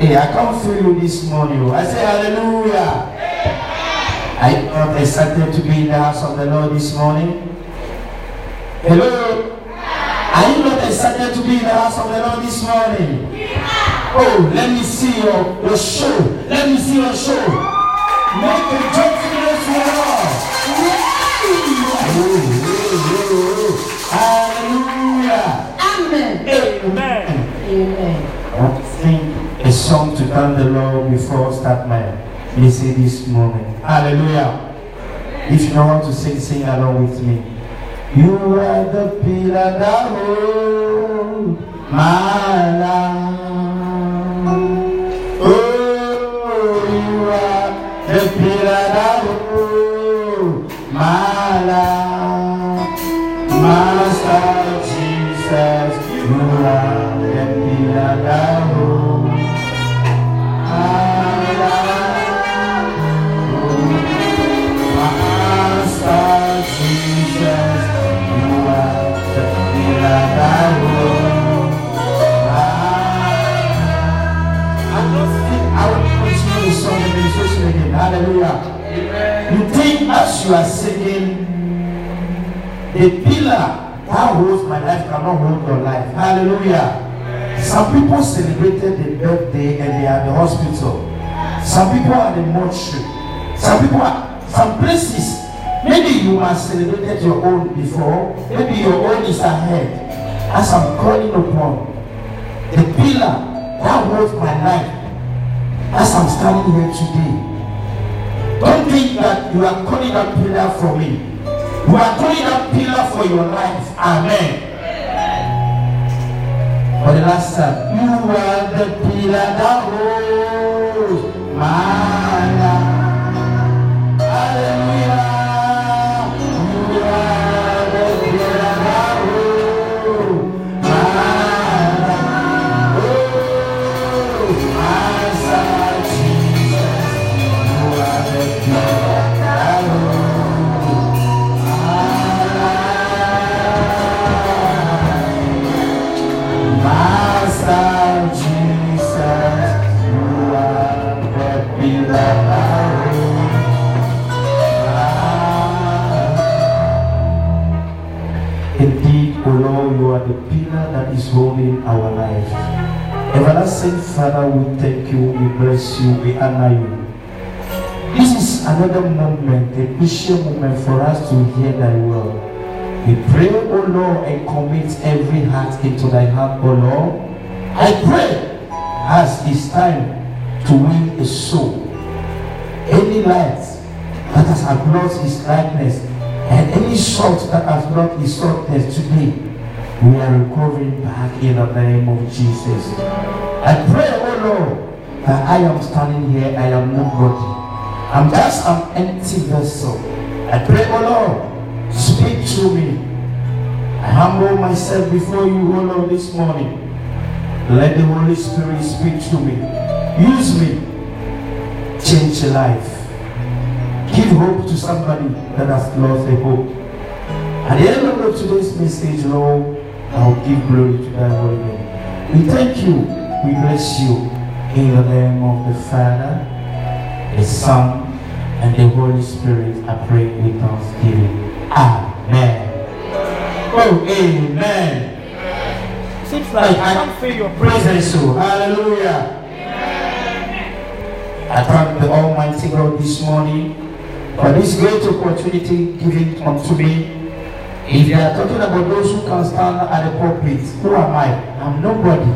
Hey, I can't feel you this morning. I say hallelujah. Are you not excited to be in the house of the Lord this morning? Hello? Are you not excited to be in the house of the Lord this morning? Oh, let me see your, your show. Let me see your show. Make a joyful noise to the Lord. Oh, oh, oh, Hallelujah. Amen. Amen. Amen. I want to sing a song to thank the Lord before I start my message this morning. Hallelujah. If you don't want to sing, sing along with me. You are the pillar that holds my life. Oh, you are the pillar that holds my Hallelujah. You think as you are singing, the pillar that holds my life cannot hold your life. Hallelujah. Some people celebrated the birthday and they are in the hospital. Some people are in the mortuary. Some people are some places. Maybe you must celebrated your own before. Maybe your own is ahead. As I'm calling upon the pillar that holds my life. As I'm standing here today. Don't think that you are calling that pillar for me. You are calling that pillar for your life. Amen. For the last time, you are the pillar that holds my life. Hallelujah. Holding our life. Everlasting Father, we thank you, we bless you, we honor you. This is another moment, a crucial moment for us to hear thy word. We pray, O Lord, and commit every heart into thy hand, O Lord. I pray as it's time to win a soul. Any light that has lost his likeness and any salt that has lost his saltness today, we are recovering back in the name of Jesus. I pray, O Lord, that I am standing here, I am nobody. I'm just an empty vessel. I pray, O Lord, speak to me. I humble myself before you, O Lord, this morning. Let the Holy Spirit speak to me. Use me. Change life. Give hope to somebody that has lost a hope. At the end of today's message, Lord, I'll give glory to thy holy name. We thank you. We bless you. In the name of the Father, the Son, and the Holy Spirit, I pray with thanksgiving. Amen. Oh, amen. Seems like I can't feel your presence. so. Hallelujah. I thank the Almighty God this morning for this great opportunity given unto me. If you are talking about those who can stand at the pulpit, who am I? I'm nobody.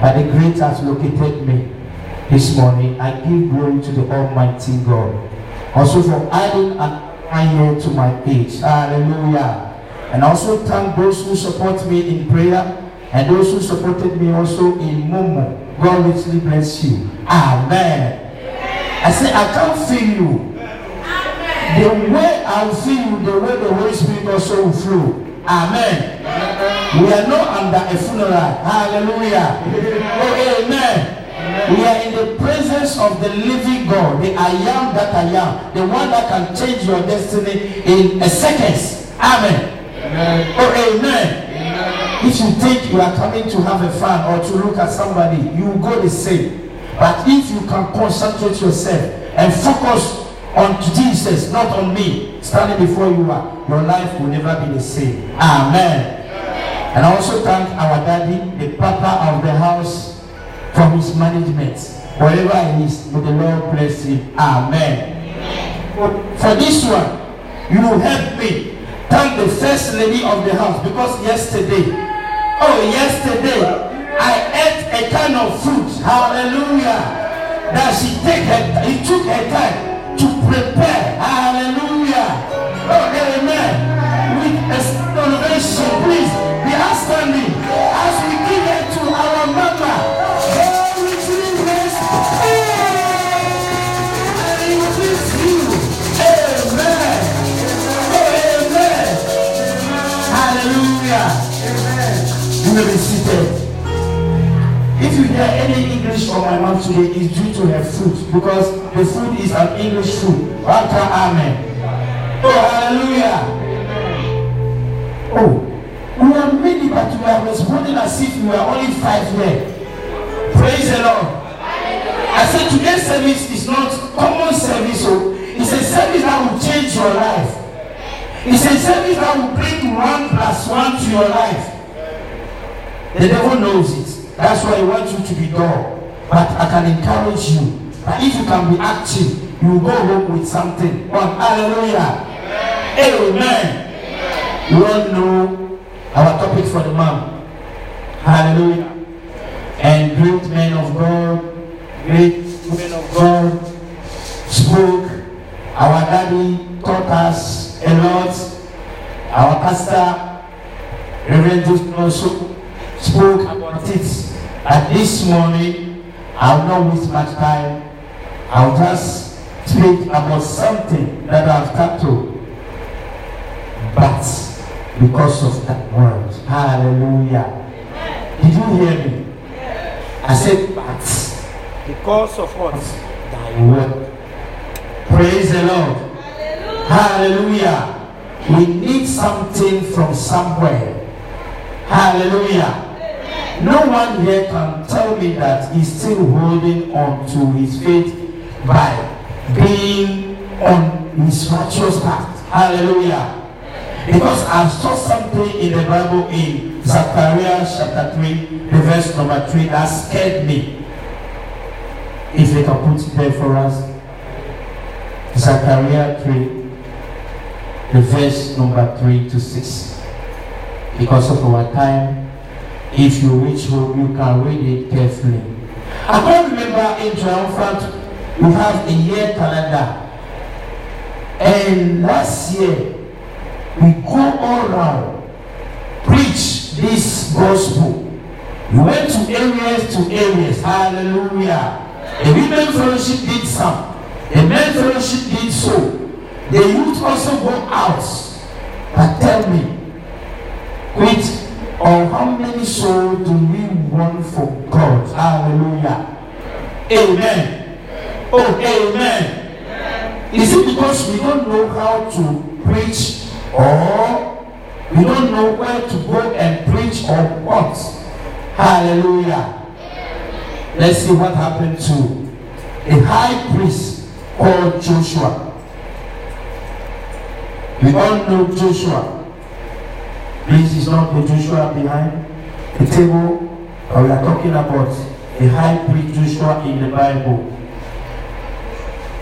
But the great has located me this morning. I give glory to the Almighty God. Also for adding an year to my age. Hallelujah. And also thank those who support me in prayer and those who supported me also in Momo. God richly bless you. Amen. I say, I can't feel you. The way I feel you, the way the Holy Spirit also will flow. Amen. We are not under a funeral. Hallelujah. Oh, amen. We are in the presence of the living God, the I am that I am, the one that can change your destiny in a second. Amen. Oh, amen. If you think you are coming to have a fun or to look at somebody, you will go the same. But if you can concentrate yourself and focus on Jesus, not on me, standing before you, are, your life will never be the same. Amen. And I also thank our daddy, the papa of the house, for his management. Wherever he is, may the Lord bless him. Amen. For this one, you will help me thank the first lady of the house because yesterday, oh, yesterday, I ate a kind of fruit. Hallelujah. That she take her, he took her time to prepare. Hallelujah. Oh, amen. With a celebration, please be outstanding as we give it to our mama. Oh. And you. Amen. Oh, amen. Hallelujah. You may be seated. If you hear any English from my mouth today, it's due to her food because the food is an English food. Time, amen. Oh, hallelujah. Oh, we are many, but we are responding as if we are only five here. Praise the Lord. I said today's service is not common service, so it's a service that will change your life. It's a service that will bring one plus one to your life. The devil knows it. That's why I want you to be dull. But I can encourage you that if you can be active, you go home with something. But hallelujah. Amen. You all know our topic for the month. Hallelujah. And great men of God, great women of God spoke. Our daddy taught us a lot. Our pastor, Reverend also spoke about it. And this morning, I will not waste much time. I'll just speak about something that I've tackled. But because of that word, hallelujah. Did you hear me? I said, but Because of what? thy word. Praise the Lord. Hallelujah. We need something from somewhere. Hallelujah. No one here can tell me that he's still holding on to his faith by being on his righteous path. Hallelujah. Because I saw something in the Bible in Zechariah chapter 3, the verse number 3, that scared me. If they can put it there for us. Zechariah 3, the verse number 3 to 6. Because of our time, if you reach home, you can read it carefully. I can't remember in Triumphant, we have a year calendar. And last year, we go all around, preach this gospel. We went to areas to areas. Hallelujah. The women fellowship did some. The men fellowship did so. The youth also go out. But tell me, quit or how many souls do we want for God? Hallelujah. Amen. Oh, amen. Is it because we don't know how to preach or we don't know where to go and preach or what? Hallelujah. Let's see what happened to a high priest called Joshua. We all know Joshua. This is not the Joshua behind the table. But we are talking about the high priest Joshua in the Bible.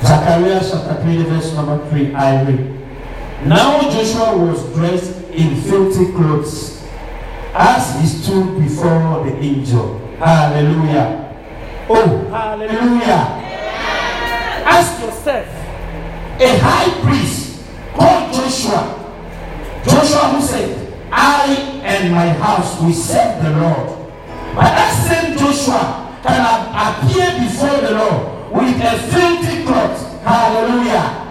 Zechariah chapter 3, verse number 3, I read. Now Joshua was dressed in filthy clothes as he stood before the angel. Hallelujah. Oh, hallelujah. Ask yourself, A high priest called Joshua. Joshua who said, I and my house will serve the Lord. But that same Joshua can appear before the Lord with a filthy cloth. Hallelujah.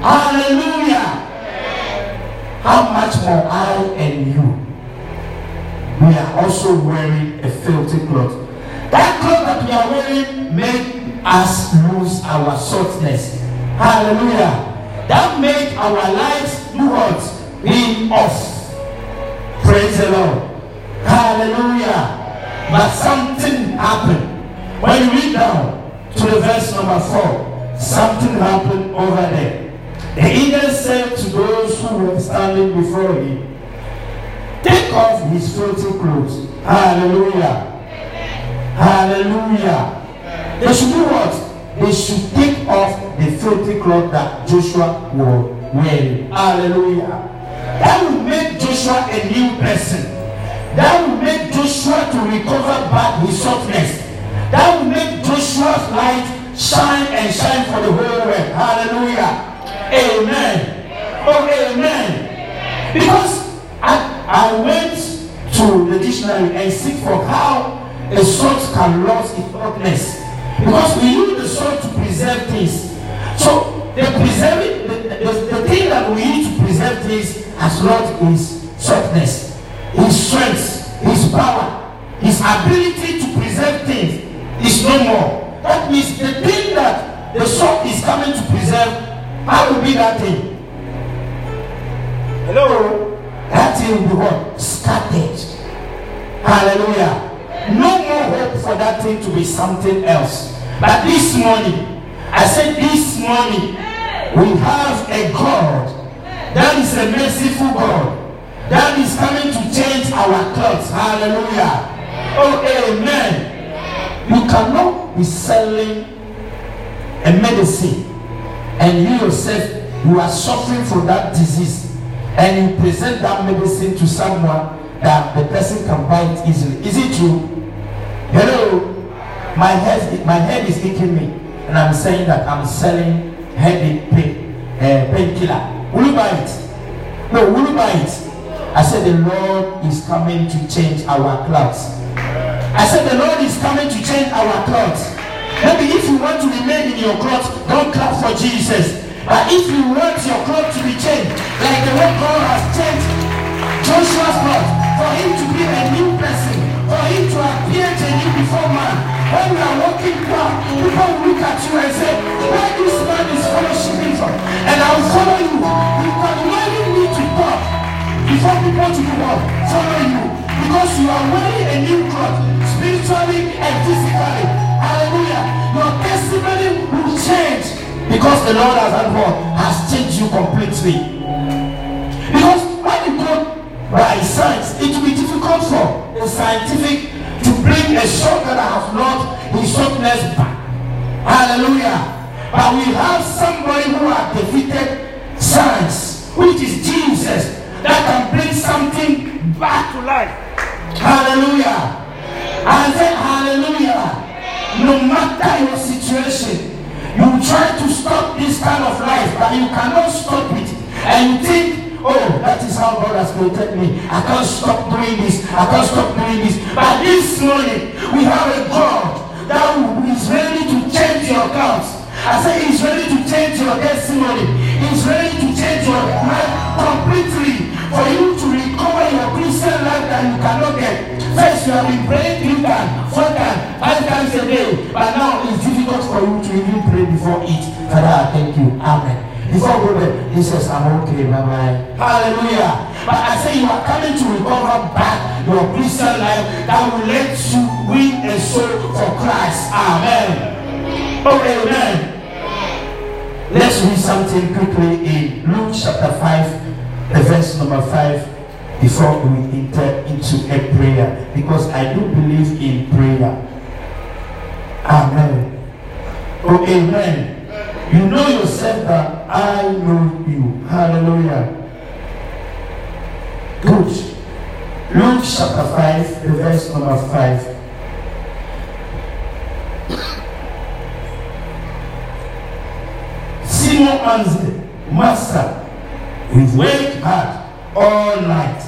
Hallelujah. How much more I and you? We are also wearing a filthy cloth. That cloth that we are wearing make us lose our saltness. Hallelujah. That make our lives do what? Be off. Praise the Lord. Hallelujah. But something happened. When you read down to the verse number four, something happened over there. The angel said to those who were standing before him, Take off his filthy clothes. Hallelujah. Hallelujah. They should do what? They should take off the filthy cloth that Joshua wore wearing. Hallelujah. That will make Joshua a new person. That will make Joshua to recover back his softness. That will make Joshua's light shine and shine for the whole world. Hallelujah. Amen. Oh, amen. Because I, I went to the dictionary and seek for how a salt can lose its hotness. Because we use the salt to preserve things. So the preserving the, the, that we use to preserve things has lost its softness, his strength, his power, his ability to preserve things is no more. That means the thing that the salt is coming to preserve, how will be that thing? Hello? That thing will be what? Scattered. Hallelujah. No more hope for that thing to be something else. But this morning, I said this morning, we have a God that is a merciful God that is coming to change our clothes. Hallelujah. Oh, amen. You cannot be selling a medicine and you yourself you are suffering from that disease and you present that medicine to someone that the person can buy it easily. Is it true? Hello? My head, my head is aching me and I'm saying that I'm selling headache pain, uh, painkiller. Will you buy it? No, will you buy it? I said the Lord is coming to change our clothes. I said the Lord is coming to change our clothes. Maybe if you want to remain in your clothes, don't clap for Jesus. But if you want your clothes to be changed, like the way God has changed Joshua's clothes, for him to be a new person, for him to appear to you before man. When you are walking back, people will look at you and say, where this man is fellowshipping from? And I will follow you. You can only need to talk before people to do what? Follow you. Because you are wearing a new cloth, spiritually and physically. Hallelujah. Your testimony will change. Because the Lord has done what? Has changed you completely. Because when you go by science, it will be difficult for a scientific bring a shot that has not his softness back. Hallelujah. But we have somebody who has defeated science, which is Jesus, that can bring something back to life. Hallelujah. I said hallelujah. No matter your situation, you try to stop this kind of life, but you cannot stop it. And you think, oh, that is how God has protected me. I can't stop doing this. I can't stop doing this. But this morning, we have a God that is ready to change your accounts. I say he's ready to change your testimony. He's ready to change your life completely for you to recover your Christian life that you cannot get. First, you have been praying three times, four times, five times a day, but now it's difficult for you to even pray before it. Father, I thank you. Amen. Before we go there, he says, I'm okay, bye bye. Hallelujah. But I say you are coming to recover back your Christian life that will let you win a soul for Christ. Amen. Oh, amen. Let's read something quickly in Luke chapter 5, the verse number 5, before we enter into a prayer. Because I do believe in prayer. Amen. Oh, amen. You know yourself that I know you. Hallelujah. Good. Luke chapter 5, the verse number 5. Simon answered, Master, we've worked hard all night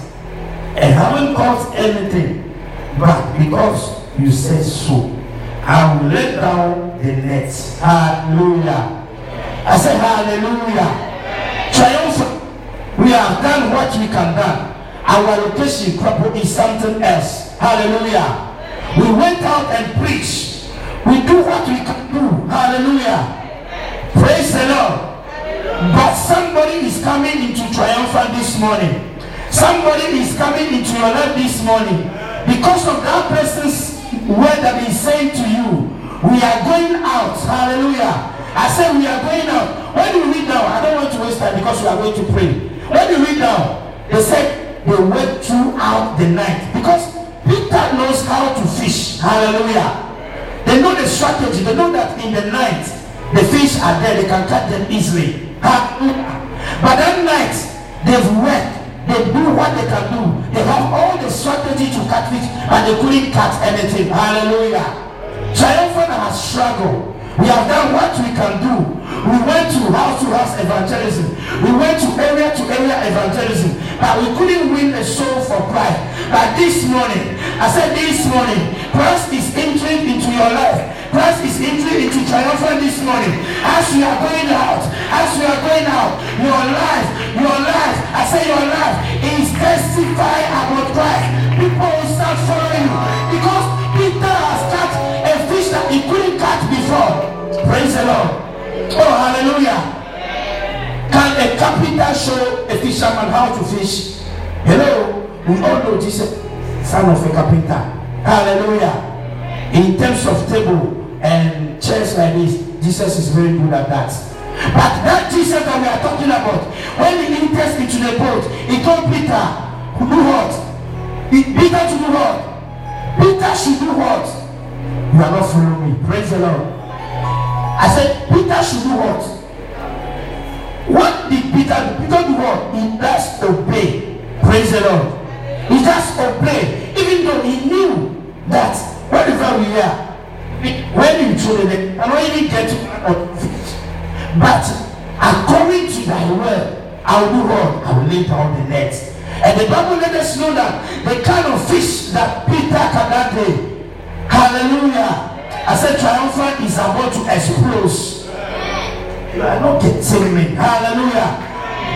and haven't caught anything, but because you said so, I will let down the nets. Hallelujah. I said, Hallelujah. Triumphant. We have done what we can do. Our location crop is something else. Hallelujah. We went out and preached. We do what we can do. Hallelujah. Praise the Lord. But somebody is coming into triumphant this morning. Somebody is coming into your life this morning. Because of that person's word that is saying to you, We are going out. Hallelujah. I said we are going out. When you read now, I don't want to waste time because we are going to pray. When you read now, they said they went throughout the night because Peter knows how to fish. Hallelujah. They know the strategy. They know that in the night, the fish are there. They can catch them easily. But that night, they've worked. They do what they can do. They have all the strategy to catch fish, and they couldn't catch anything. Hallelujah. Triumphant has struggled. We have done what we can do. We went to house to house evangelism. We went to area to area evangelism. But we couldn't win a soul for Christ. But this morning, I said this morning, Christ is entering into your life. Christ is entering into triumphant this morning. As you are going out, as you are going out, your life, your life, I say your life the Lord. Oh, hallelujah. Can a carpenter show a fisherman how to fish? Hello. We all know Jesus, son of a carpenter. Hallelujah. In terms of table and chairs like this, Jesus is very good at that. But that Jesus that we are talking about, when he enters into the boat, he told Peter, do what? Peter to do what? Peter should do what? You are not following me. Praise the Lord. I said, Peter should do what? What did Peter do? Peter do what? He just obey. Praise the Lord. He just obey. Even though he knew that wherever we are, when you truly I don't even get to. But according to thy word, I will do what? I will lay down the net. And the Bible let us know that the kind of fish that Peter caught that day. Hallelujah. I said triumphant is about to explode. You are not getting me. Hallelujah.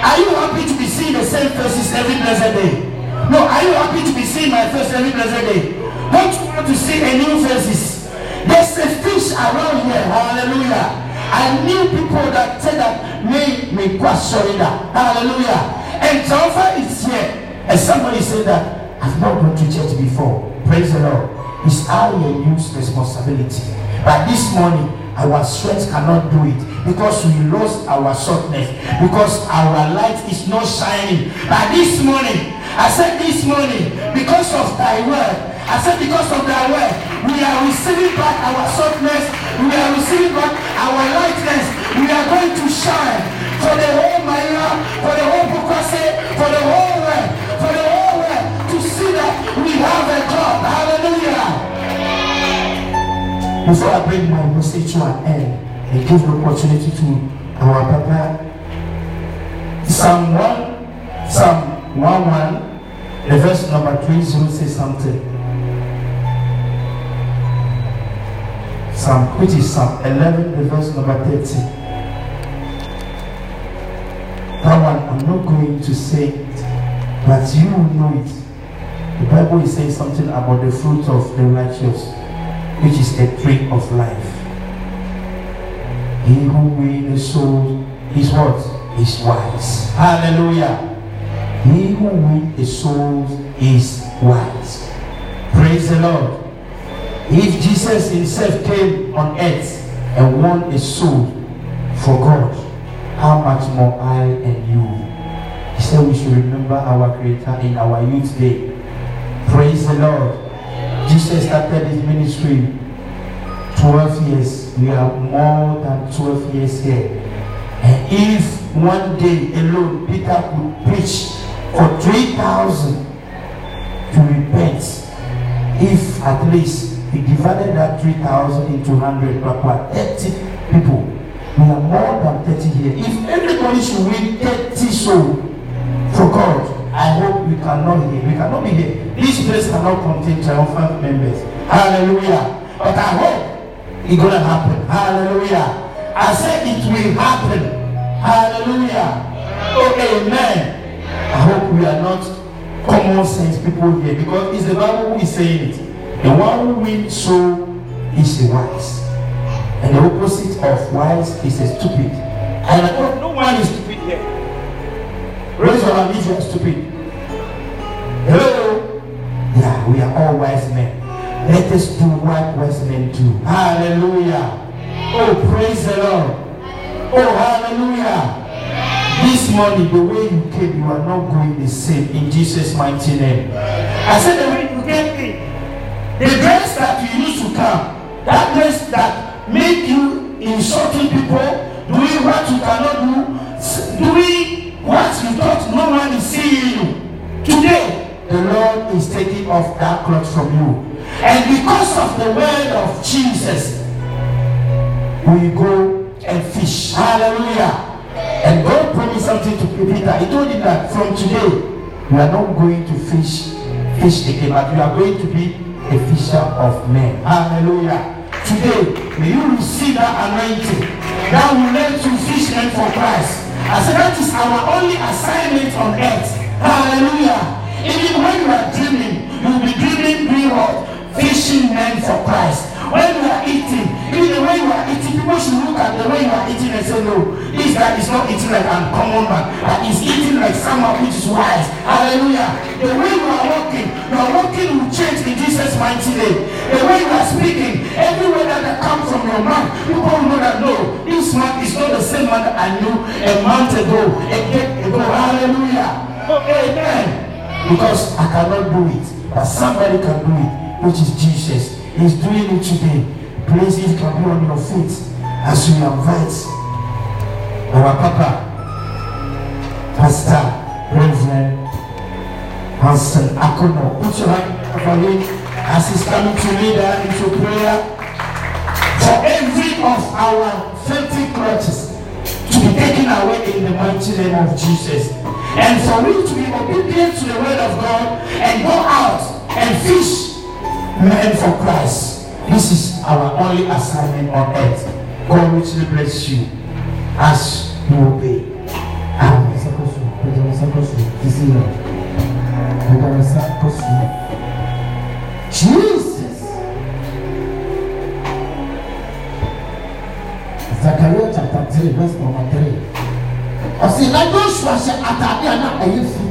Are you happy to be seeing the same faces every blessed day? No, are you happy to be seeing my face every blessed day? Don't you want to see a new faces? There's a fish around here. Hallelujah. I knew people that said that me me surrender. Hallelujah. And Jehovah is here. And somebody said that I've not gone to church before. Praise the Lord. It's our use responsibility. But this morning, our strength cannot do it because we lost our shortness, because our light is not shining. But this morning, I said this morning, because of thy word, I said because of thy word, we are receiving back our shortness, we are receiving back our lightness, we are going to shine for the whole Maya, for the whole Bukase, for the whole world, have a God. Hallelujah. Before I bring my message to an end and give the opportunity to our Papa, Psalm 1, Psalm 1 1, the verse number 30 says something. Psalm, which is Psalm 11, the verse number 30. That one, I'm not going to say it, but you will know it. The Bible is saying something about the fruit of the righteous, which is a tree of life. He who wins the soul is what? Is wise. Hallelujah. He who wins the soul is wise. Praise the Lord. If Jesus himself came on earth and won a soul for God, how much more I and you? He said we should remember our Creator in our youth day. Praise the Lord. Jesus started his ministry 12 years. We are more than 12 years here. And if one day alone Peter could preach for 3,000 to repent, if at least he divided that 3,000 into 100, Papa, 30 people. We are more than 30 here. If everybody should win 30 soul for God, I hope we cannot hear. We cannot be here. This place cannot contain triumphant members. Hallelujah. But I hope it's gonna happen. Hallelujah. I said it will happen. Hallelujah. Oh, amen. I hope we are not common sense people here because it's the Bible who is saying it. The one who wins soul is a wise. And the opposite of wise is a stupid. And I know no one is. Raise your hand if you are stupid. Hello? Yeah, we are all wise men. Let us do what was meant to. Hallelujah. Oh, praise the Lord. Oh, hallelujah. This morning, the way you came, you are not going the same in Jesus' mighty name. I said, the way you came the dress that you used to come, that dress that make you insulting people, doing what you cannot do, doing what you thought no one is seeing you. Today, the Lord is taking off that cloth from you. And because of the word of Jesus, we go and fish. Hallelujah. And God promised something to Peter. He told him that from today, you are not going to fish fish again, but you are going to be a fisher of men. Hallelujah. Today, may you receive that anointing that will let you fish men for Christ. I said that is our only assignment on earth. Hallelujah. Even when you are dreaming, you will be dreaming doing? Fishing men for Christ. When you are eating, even the way you are eating, people should look at the way you are eating and say, no, this guy is not eating like an common man, but he's eating like someone which is wise. Hallelujah. The way you are walking, your walking will change in Jesus' mighty name. The way you are speaking, every word that comes from your mouth, people will know that no, this man is not the same man that I knew a month ago, a day ago. Hallelujah. Amen. Because I cannot do it, but somebody can do it, which is Jesus. He's doing it today. You can be on your feet as we invite our Papa, Pastor, Reverend Hanson Akono. Put your hand for him as he's coming to lead into prayer for every of our filthy clutches to be taken away in the mighty name of Jesus. And for you to be obedient to the word of God and go out and fish men for Christ. This is our only assignment on earth. God richly bless you as you obey. Amen. Jesus. Zechariah chapter three verse number three. Ɔsi na Joshua hyɛ ataade a na ɛyɛ fi.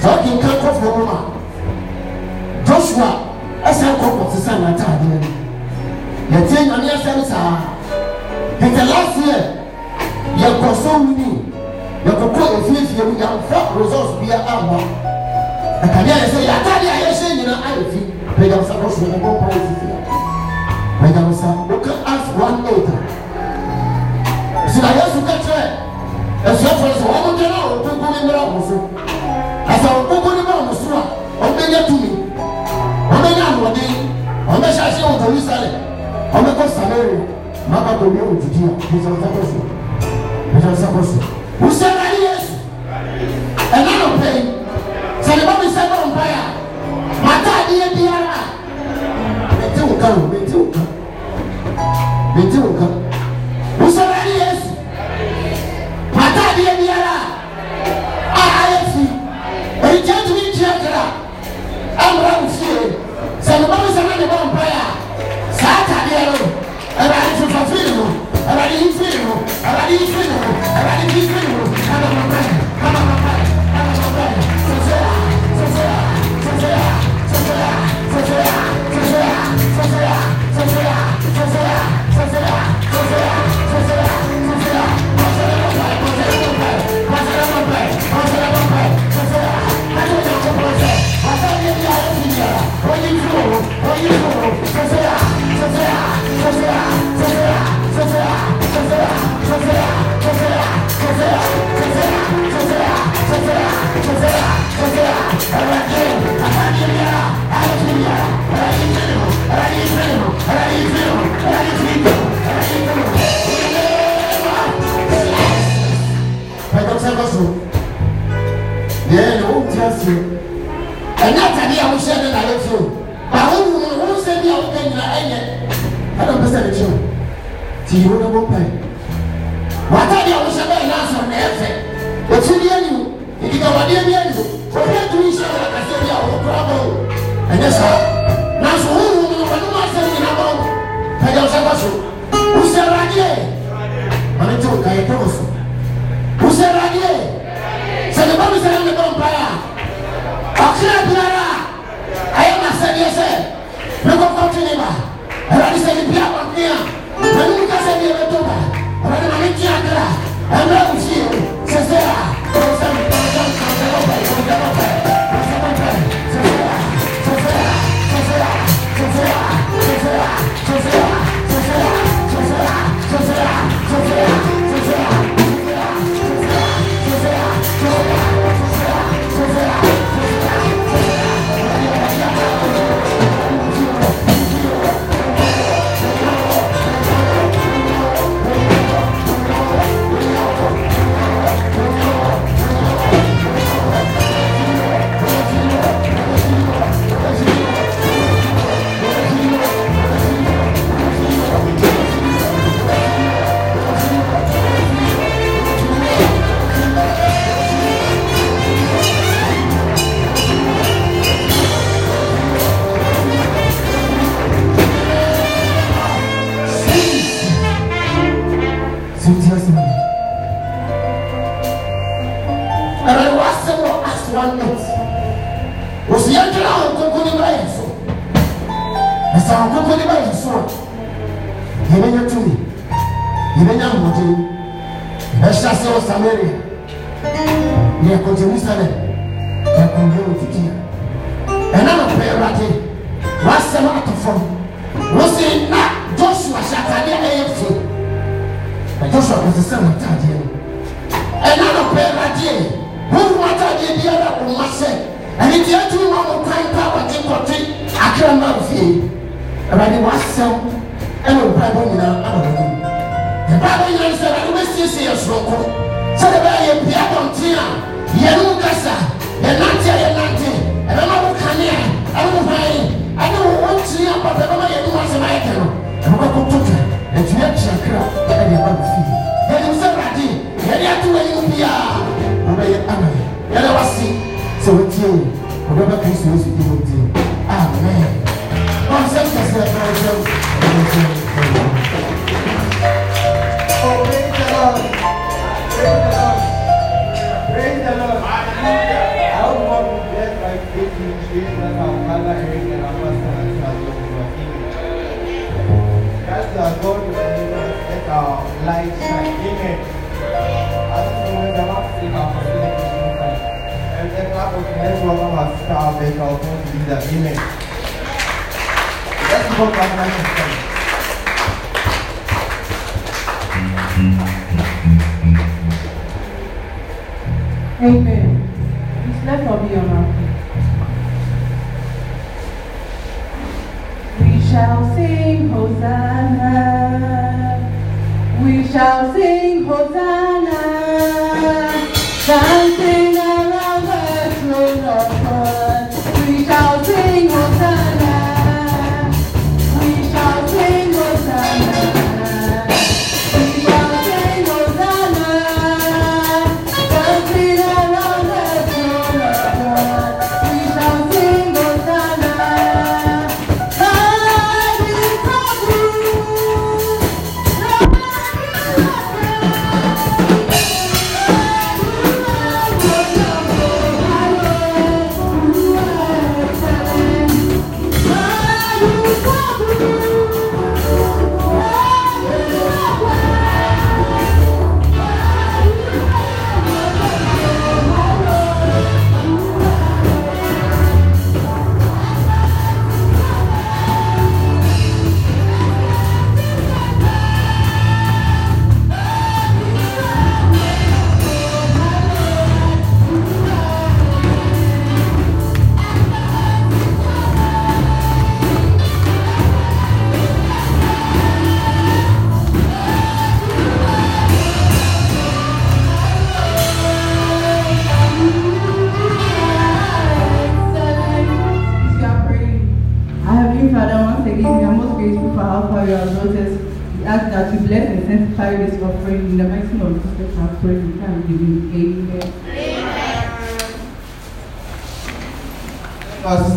Sɛ ɔdi nka kɔfɔ mu ma. Joshua ɛsɛ kɔkɔ sisan n'ataadeɛ no. Yɛtie nyame asɛm saa. Tete last year yɛkɔ so wini yɛkɔkɔ efiefie mu yɛmfa results bia ama ɛkanea yɛ sɛ yɛatade a yɛhyɛ nyinaa ayɛ fi. Pagya sa kɔso yɛbɔ mpa yɛ fifia pagya sa woka as one eight sina yesu ka kyerɛ asuafoɔ no sɛ wɔn gyina a wɔnkonko ne mmra wɔn so asa wɔnkonko ne mmra wɔn so a wɔbɛnya tumi wɔbɛnya ahoɔden ɔmɛhyɛ ahyɛ wɔ jerusalem ɔmɛkɔ samaria na ɔbɛkɔ wie wɔ judea bɛsɛ nsa kɔ so bɛsɛ nsa kɔ so wosɛ nane yesu ɛna no pɛ sɛ ne ba mi sɛ bɔ mpae a mataadeɛ biara ɛte wo ka wɔ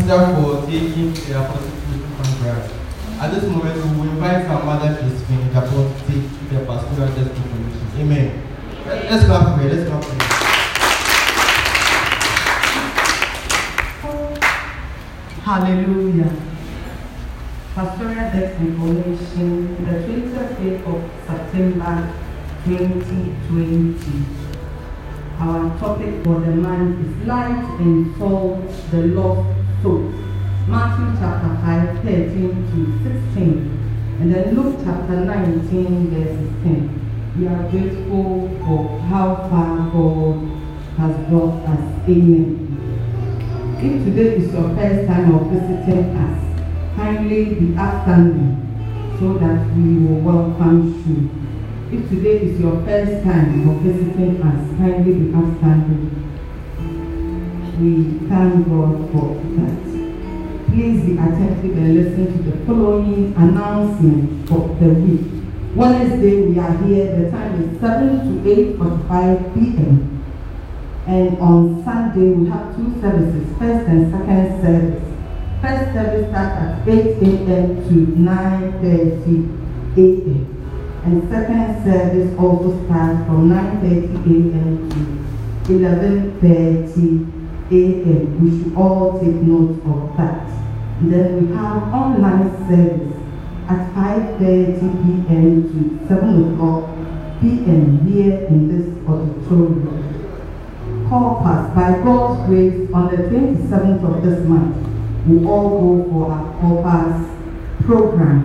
our for taking the apostle contract. At this moment, we invite our mother Josephine Japon to take the pastoral testimony. Amen. Let- Let's clap for. Let's clap for. Hallelujah. Pastoral Death Information, the 25th of September 2020. Our topic for the month is Light and Salt, the Soul. Matthew chapter 5, 13 to 16. And then Luke chapter 19, verse 10. We are grateful for how far God has brought us. Amen. If today is your first time of visiting us, kindly be upstanding so that we will welcome you. If today is your first time of visiting us, kindly be upstanding. We thank God for that. Please be attentive and listen to the following announcement for the week. Wednesday, we are here. The time is 7 to 8.45 p.m. And on Sunday, we have two services, first and second service. First service starts at 8 a.m. to 9.30 a.m. And second service also starts from 9.30 a.m. to 11.30 a.m. We should all take note of that. Then we have online service at 5.30 p.m. to 7 o'clock p.m. here in this auditorium. Call Corpus, by God's grace, on the 27th of this month, we all go for our Corpus program.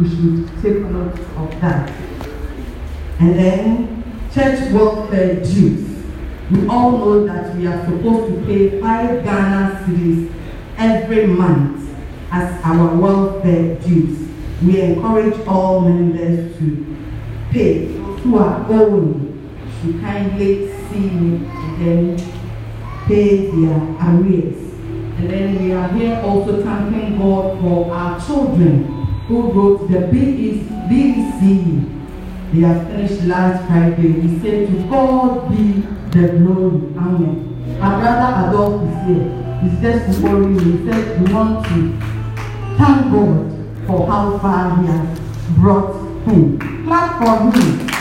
We should take note of that. And then church welfare dues. We all know that we are supposed to pay five Ghana cedis every month as our welfare dues. We encourage all members to pay. Who are going to kindly see them pay their arrears. And then we are here also thanking God for our children who wrote the BEC. They have finished last Friday. We say to God be the glory. Amen. Our brother Adolf is here. He's just you. He said we want to thank God for how far he has brought him. Clap for him.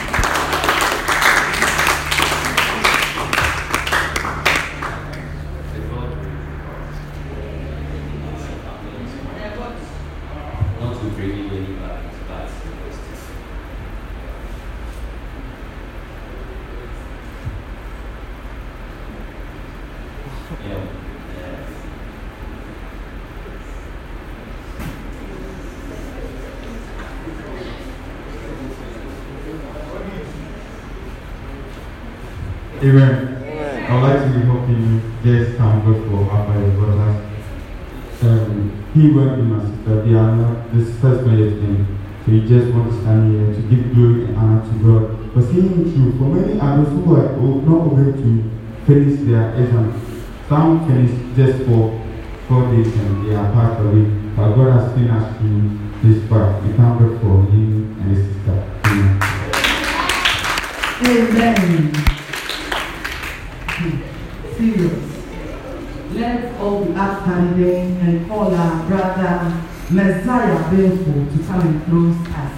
O- to finish their exam, some finish just for four days and they are part of it. But God has seen us through this part. We thank God for him and his sister. Amen. Amen. Serious. Let's all be upstanding and call our brother Messiah Belfo to come and close us.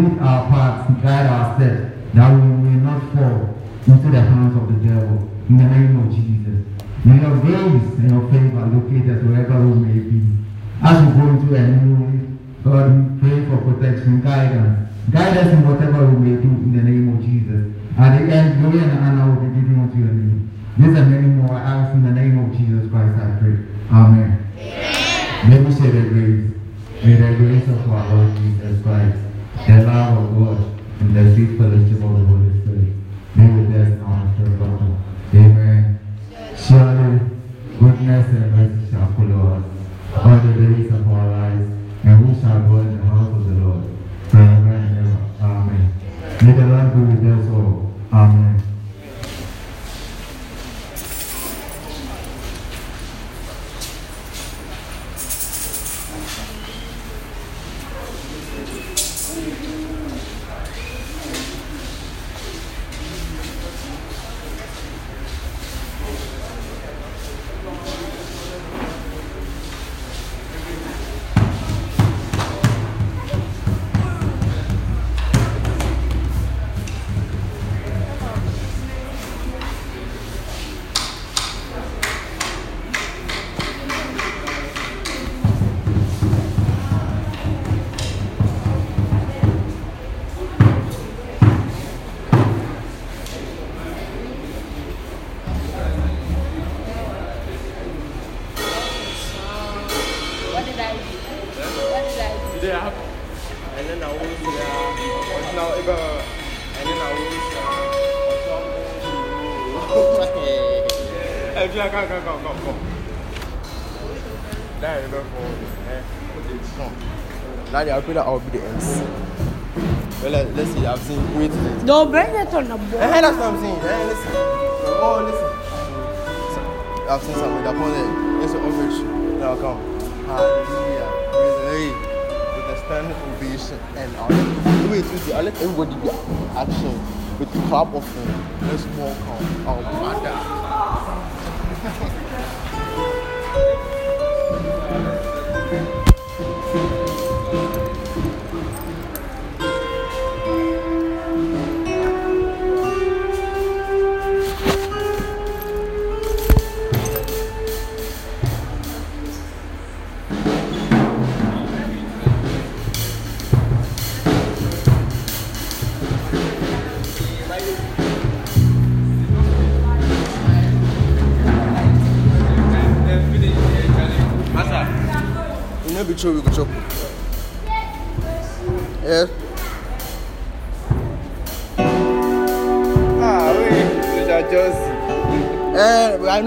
Lead our paths, guide our steps, that we may not fall into the hands of the devil. In the name of Jesus. May your grace and your favor locate us wherever we may be. As we go into a new God, we pray for protection, guidance. Guide us in whatever we may do in the name of Jesus. At the end, glory and honor will be given unto your name. This and many more I ask in the name of Jesus Christ, I pray. Amen. Let me say the grace. May the grace of our Lord Jesus Christ, the love of God, and the sweet fellowship of the Holy Spirit be with us now and. Amen. Surely, goodness and mercy shall follow us all the days of our lives, and we shall in the house of the Lord forever and ever. Amen. May the Lord be with us all. Amen.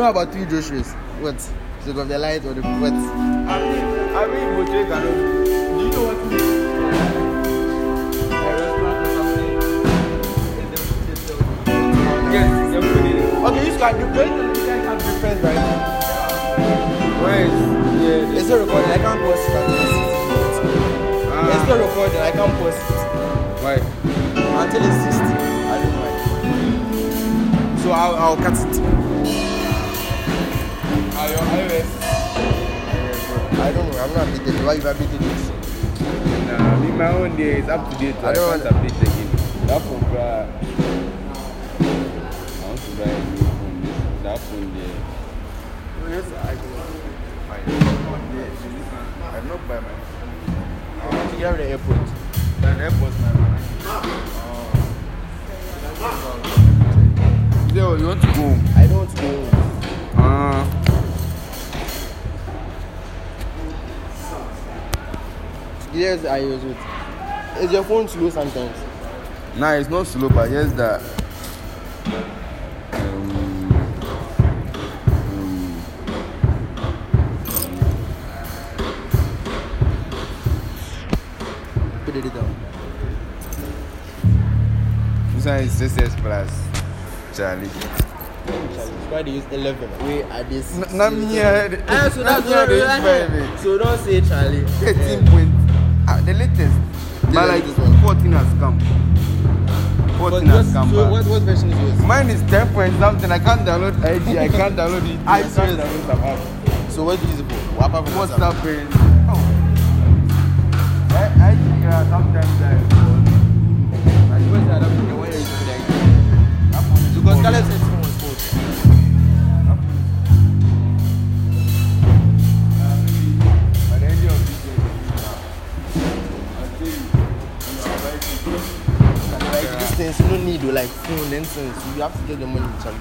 Know about three Joshua's. What? Sake of the light or the what? I mean, I mean. Do you know what it is? A restaurant or something. Yes, they're. Okay, you can do great. You guys have different, right? Where is? Yeah. It's still recording. I can't post it. until it's 60 minutes. Recording. I can't post it Why? until it's 60. I don't know. So I'll, I'll cut it. I don't know. I'm not updated. Why you updated this? Nah, me my own day is up to date. I I don't can't update again. That phone, bruh. I want to buy a new phone. That phone there. Yes, I do. I'm not by my phone. I want to get of the airport. That airport's my phone. Yo, you want to go? I don't want to go. Uh, Yes, I use it. Is your phone slow sometimes? nah, it's not slow, but just that. Um, um, Put it down. this one is 6S plus. Charlie. Why they use 11? Wait, at this. N- na me here. Ah, so na that's me what here, we this baby. So don't say Charlie. 13 point. The latest. But like latest one. 14 has come. 14 has come so back. what, what version is yours? Mine is 10 point something. I can't download IG. I can't download it. I can't serious? download some app. So what do you use it for? What apart from What's WhatsApp? up. Oh. I, I think uh, sometimes I. Like, what's the other one? The one you're using for? Because Caleb said things, you don't need to like phone and things. You have to get the money, Charlie.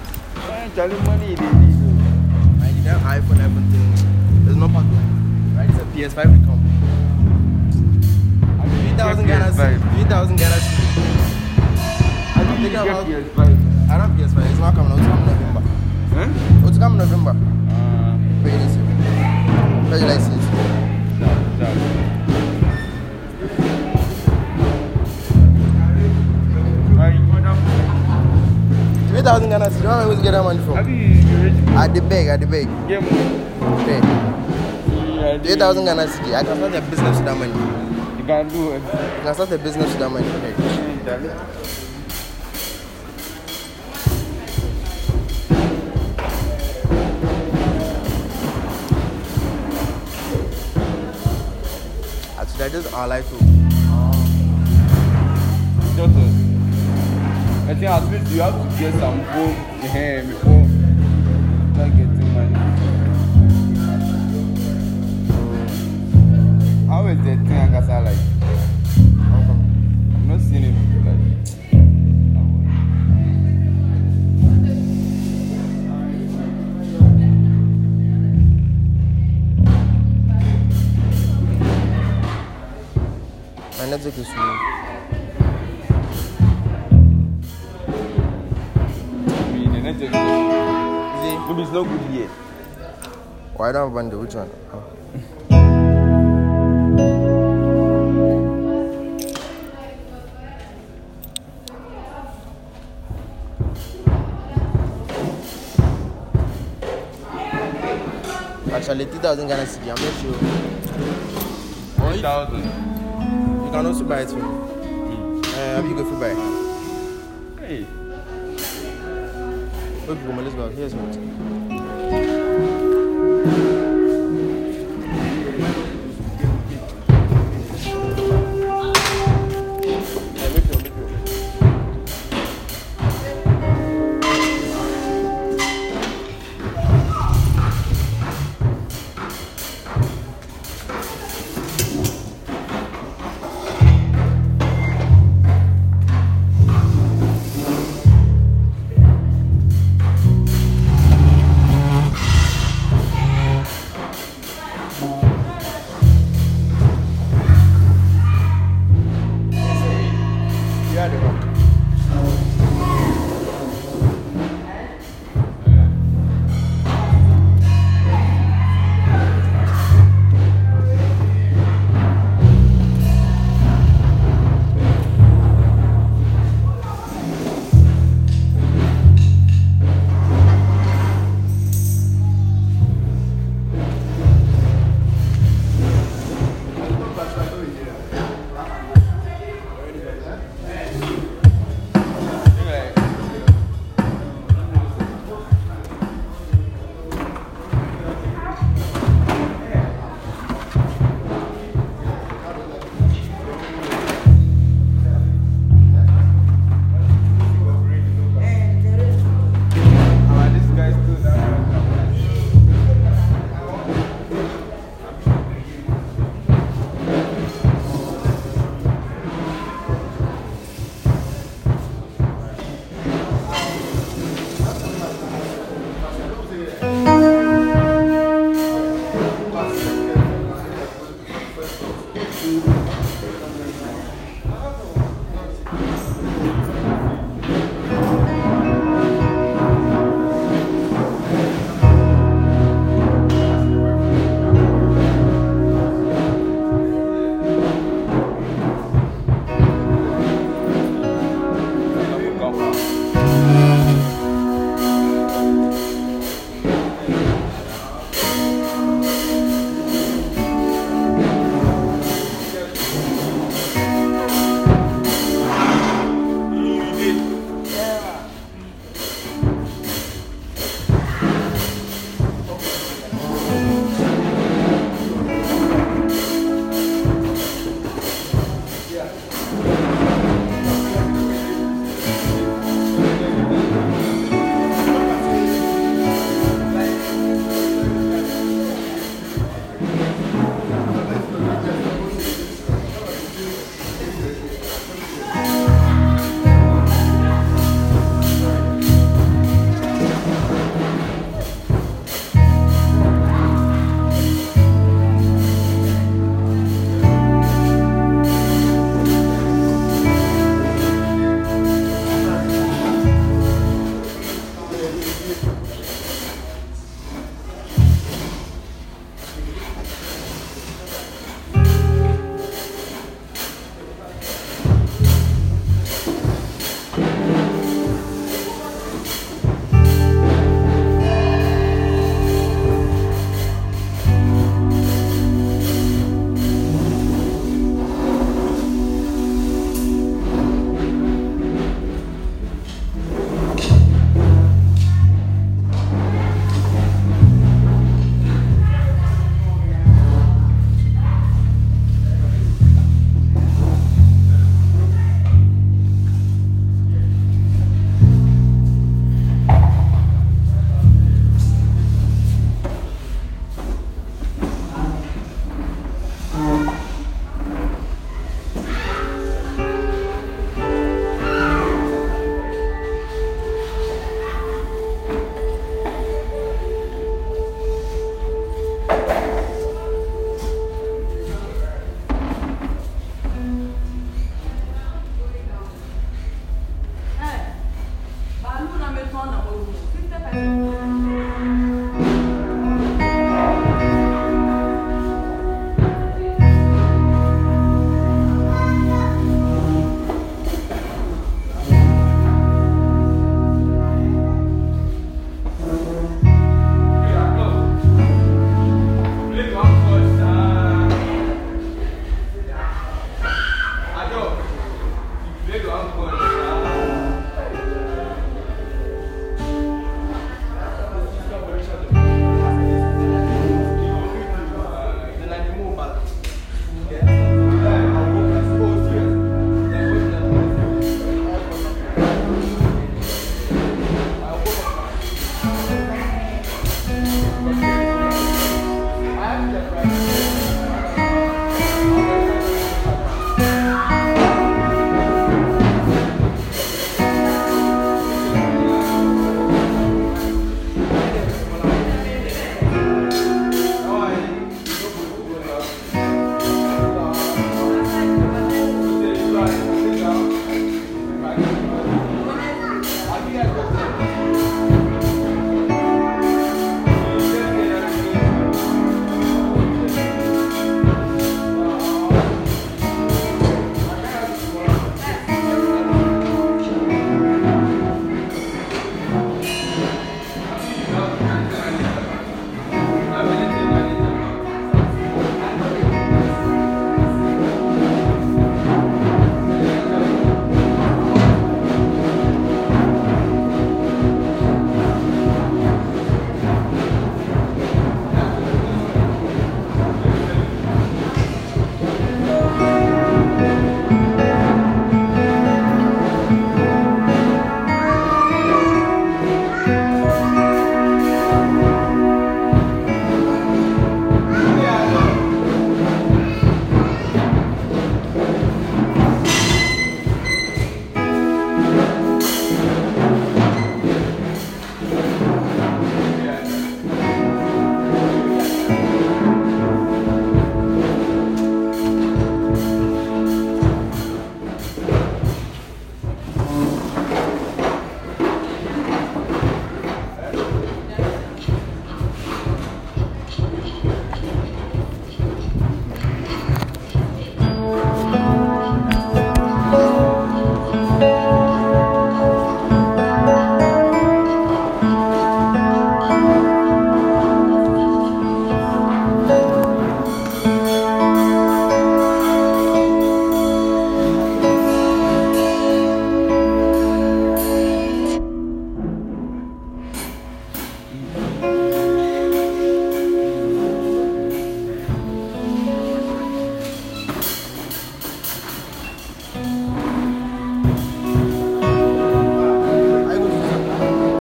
Charlie, money they need. oh. Like, that iPhone, everything. There's no part Right? It's a PS5 will come. 3,000 get Ghana 3,000 Ghana. I I'm think you thinking about- PS5. I don't PS5. It's not coming. It's coming November. Huh? It's coming November. Uh, Very this year. Very nice. 3,000 Ghana cedis. Where am I going to get that money Have from? you you ready At the beg, at the beg. get money? Okay. Yeah, 3,000 Ghana cedis. I can start a business with that money. You can do it. I can start a business with that money. Okay. Charlie. That is all I do. I think at least you have I bundle? Which one? Oh. Actually, 2000 Ghana cedi. I'm not sure. One thousand. You can also buy it for me. Uh, have you go for buy? Hey. Okay, go. Here's what.